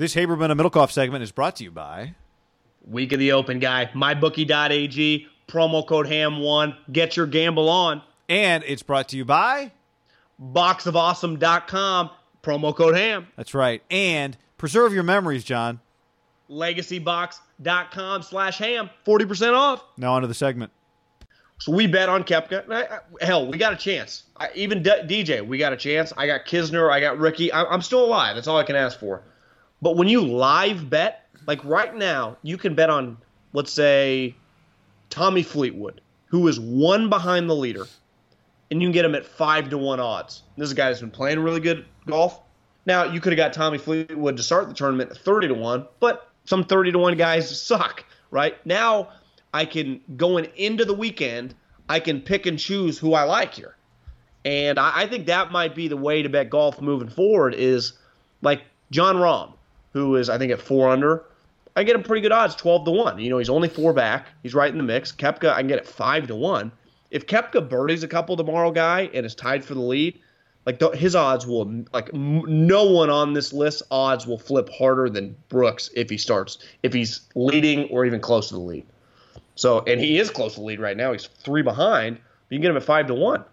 This Haberman and Middlecoff segment is brought to you by Week of the Open guy, mybookie.ag, promo code HAM1, get your gamble on. and it's brought to you by Boxofawesome.com, promo code HAM. That's right. And preserve your memories, John. Legacybox.com slash HAM, 40% off. Now onto the segment. So we bet on Koepka. Hell, we got a chance. I, even D- DJ, we got a chance. I got Kisner. I got Rickie. I, I'm still alive. That's all I can ask for. But when you live bet, like right now, you can bet on, let's say, Tommy Fleetwood, who is one behind the leader, and you can get him at five to one odds. This is a guy that's been playing really good golf. Now you could have got Tommy Fleetwood to start the tournament at thirty to one, but some thirty to one guys suck, right? Now I can going into the weekend, I can pick and choose who I like here, and I, I think that might be the way to bet golf moving forward. Is like Jon Rahm, who is I think at four under. I get him pretty good odds, twelve to one. You know, he's only four back. He's right in the mix. Koepka, I can get it five to one. If Koepka birdies a couple tomorrow, guy, and is tied for the lead, like th- his odds will like m- no one on this list odds will flip harder than Brooks if he starts if he's leading or even close to the lead. So and he is close to the lead right now. He's three behind. But you can get him at five to one.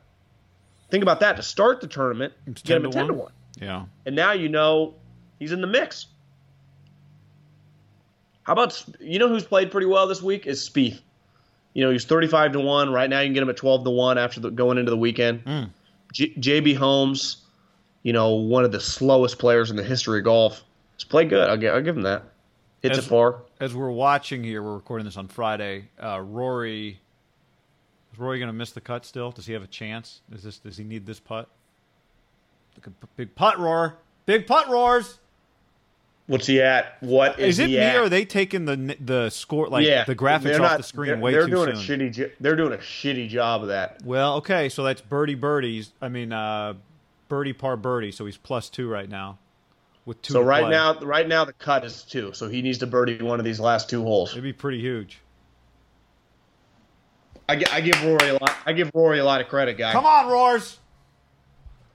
Think about that to start the tournament. It's get him at ten to one, Yeah. and now you know he's in the mix. How about you know who's played pretty well this week is Spieth. You know he's thirty-five to one right now. You can get him at twelve to one after the, going into the weekend. J- JB Holmes, you know one of the slowest players in the history of golf, has played good. I'll, gi- I'll give him that. Hits As- it far. As we're watching here, we're recording this on Friday. Uh, Rory, is Rory going to miss the cut still? Does he have a chance? Is this? Does he need this putt? Big putt roar, big putt roars. What's he at? What is, Is, it he me at? or are they taking the the score like yeah, the graphics they're off not- the screen They're, way they're too doing soon? a shitty. They're doing a shitty job of that. Well, okay, so that's birdie birdies. I mean, uh, birdie par birdie. So he's plus two right now, with two. So right play. now, right now the cut is two. So he needs to birdie one of these last two holes. it'd be pretty huge. I, I give Rory a lot. I give Rory a lot of credit, guy. Come on, roars!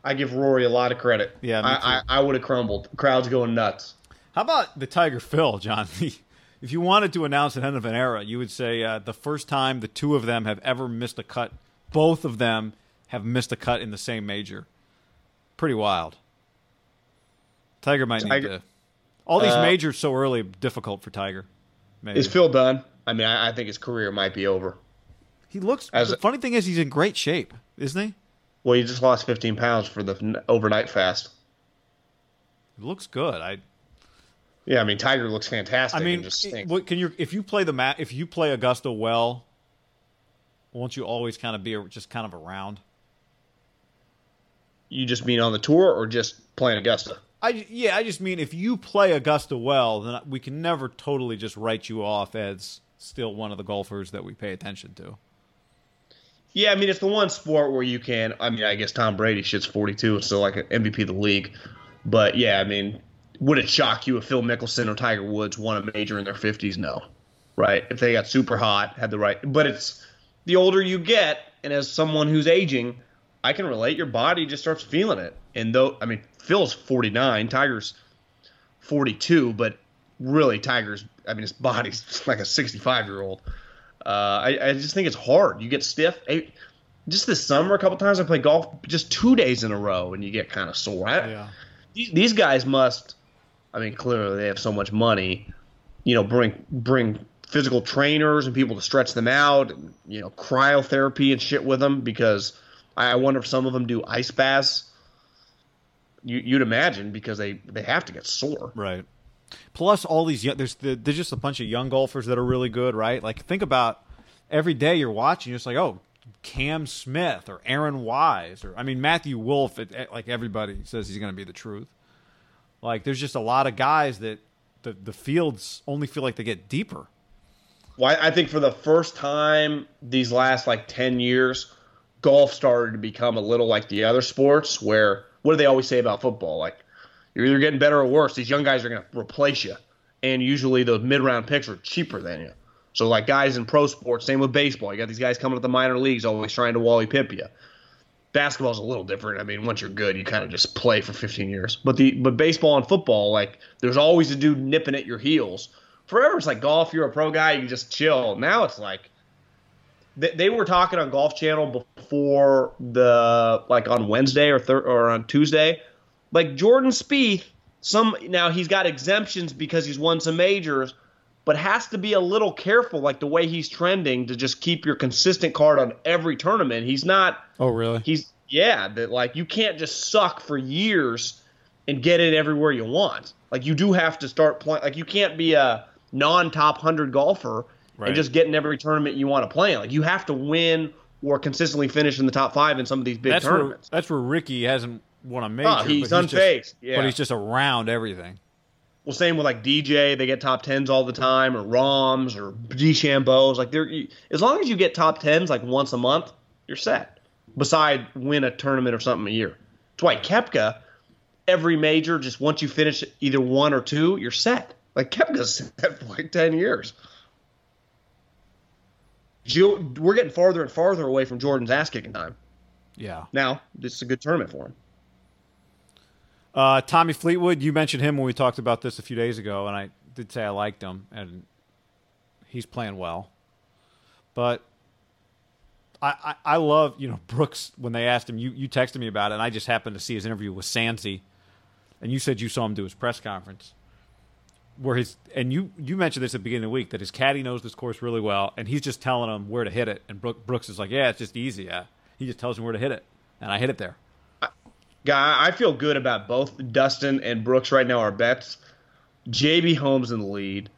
I give Rory a lot of credit. Yeah, I, I. I would have crumbled. Crowd's going nuts. How about the Tiger Phil, John? if you wanted to announce an end of an era, you would say uh, the first time the two of them have ever missed a cut. Both of them have missed a cut in the same major. Pretty wild. Tiger might Tiger- need to. All these Uh, majors so early difficult for Tiger. Maybe. Is Phil done? I mean, I, I think his career might be over. he looks. as the a- funny thing is, he's in great shape, isn't he? Well, he just lost 15 pounds for the overnight fast. He looks good. I. Yeah, I mean, Tiger looks fantastic. I mean, and just what can you if you play the mat if you play Augusta well, won't you always kind of be a- just kind of around? you just mean on the tour or just playing Augusta? I yeah, I just mean if you play Augusta well, then we can never totally just write you off as still one of the golfers that we pay attention to. Yeah, I mean, it's the one sport where you can. I mean, I guess Tom Brady shits 42 and still like an MVP of the league. But yeah, I mean, would it shock you if Phil Mickelson or Tiger Woods won a major in their 50s? No. Right? If they got super hot, had the right. But it's the older you get, and as someone who's aging, I can relate. Your body just starts feeling it. And though, I mean, Phil's 49, Tiger's 42, but really, Tiger's, I mean, his body's like a 65 year old. Uh, I, I just think it's hard. You get stiff. I, just this summer, a couple times I played golf just two days in a row, and you get kind of sore. I, Yeah. these, these guys must. I mean, clearly they have so much money. You know, bring bring physical trainers and people to stretch them out, and you know, cryotherapy and shit with them because I wonder if some of them do ice baths. You, you'd imagine because they they have to get sore. Right. Plus, all these there's the, there's just a bunch of young golfers that are really good, right? Like think about every day you're watching, you're just like, oh, Cam Smith or Aaron Wise or I mean Matthew Wolff. It, it- like everybody says he's going to be the truth. Like there's just a lot of guys that the the fields only feel like they get deeper. Well, I think for the first time these last like 10 years, golf started to become a little like the other sports where what do they always say about football? Like, you're either getting better or worse. These young guys are going to replace you. And usually those mid round picks are cheaper than you. So, like guys in pro sports, same with baseball. You got these guys coming up the minor leagues always trying to Wally pimp you. Basketball's a little different. I mean, once you're good, you kind of just play for 15 years. But the but baseball and football, like, there's always a dude nipping at your heels. Forever, it's like golf. You're a pro guy, you just chill. Now it's like they, they were talking on Golf Channel before the like on Wednesday or thir- or on Tuesday, like Jordan Spieth. Some now he's got exemptions because he's won some majors, but has to be a little careful, like the way he's trending, to just keep your consistent card on every tournament. He's not. Oh, really? He's yeah, that like you can't just suck for years and get it everywhere you want. Like you do have to start playing. Like you can't be a non-top hundred golfer Right. and just get in every tournament you want to play in. Like you have to win or consistently finish in the top five in some of these big that's where tournaments. that's where Rickie hasn't won a ah, major. Oh, he's unfazed, Just, yeah. But he's just around everything. Well, same with like DJ, they get top tens all the time, or Rahms or DeChambeau's. Like they're as long as you get top tens like once a month, you're set. Beside win a tournament or something a year. That's why Koepka, every major, just once you finish either one or two, you're set. Like Koepka's set for like ten years. We're getting farther and farther away from Jordan's ass kicking time. Yeah. Now, this is a good tournament for him. Uh, Tommy Fleetwood, you mentioned him when we talked about this a few days ago, and I did say I liked him, and he's playing well. But I, I, I love, you know, Brooks, when they asked him, you, you texted me about it, and I just happened to see his interview with Sansi, and you said you saw him do his press conference. Where his and you you mentioned this at the beginning of the week that his caddy knows this course really well, and he's just telling him where to hit it. And Brooks is like, "Yeah, it's just easy. Yeah." He just tells him where to hit it, and I hit it there. Guy, I feel good about both Dustin and Brooks right now. Our bets, JB Holmes in the lead,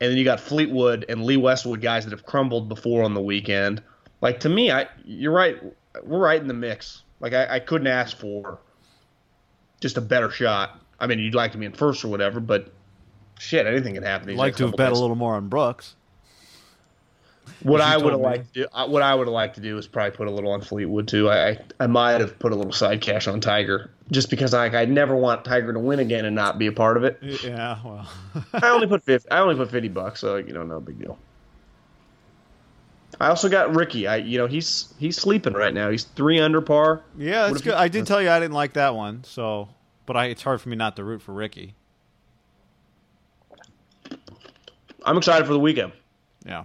and then you got Fleetwood and Lee Westwood guys that have crumbled before on the weekend. Like to me, I you're right. We're right in the mix. Like I, I couldn't ask for just a better shot. I mean, you'd like to be in first or whatever, but shit, anything can happen. these I'd like to have bet a little more on Brooks. What I would have liked to do, what I would have liked to do is probably put a little on Fleetwood too. I I, might have put a little side cash on Tiger just because I I never want Tiger to win again and not be a part of it. Yeah, well, I only put 50, I only put fifty bucks, so you know, no big deal. I also got Rickie. I you know he's he's sleeping right now. He's three under par. yeah, that's good. I did tell you I didn't like that one, so but I, it's hard for me not to root for Rickie. I'm excited for the weekend. Yeah,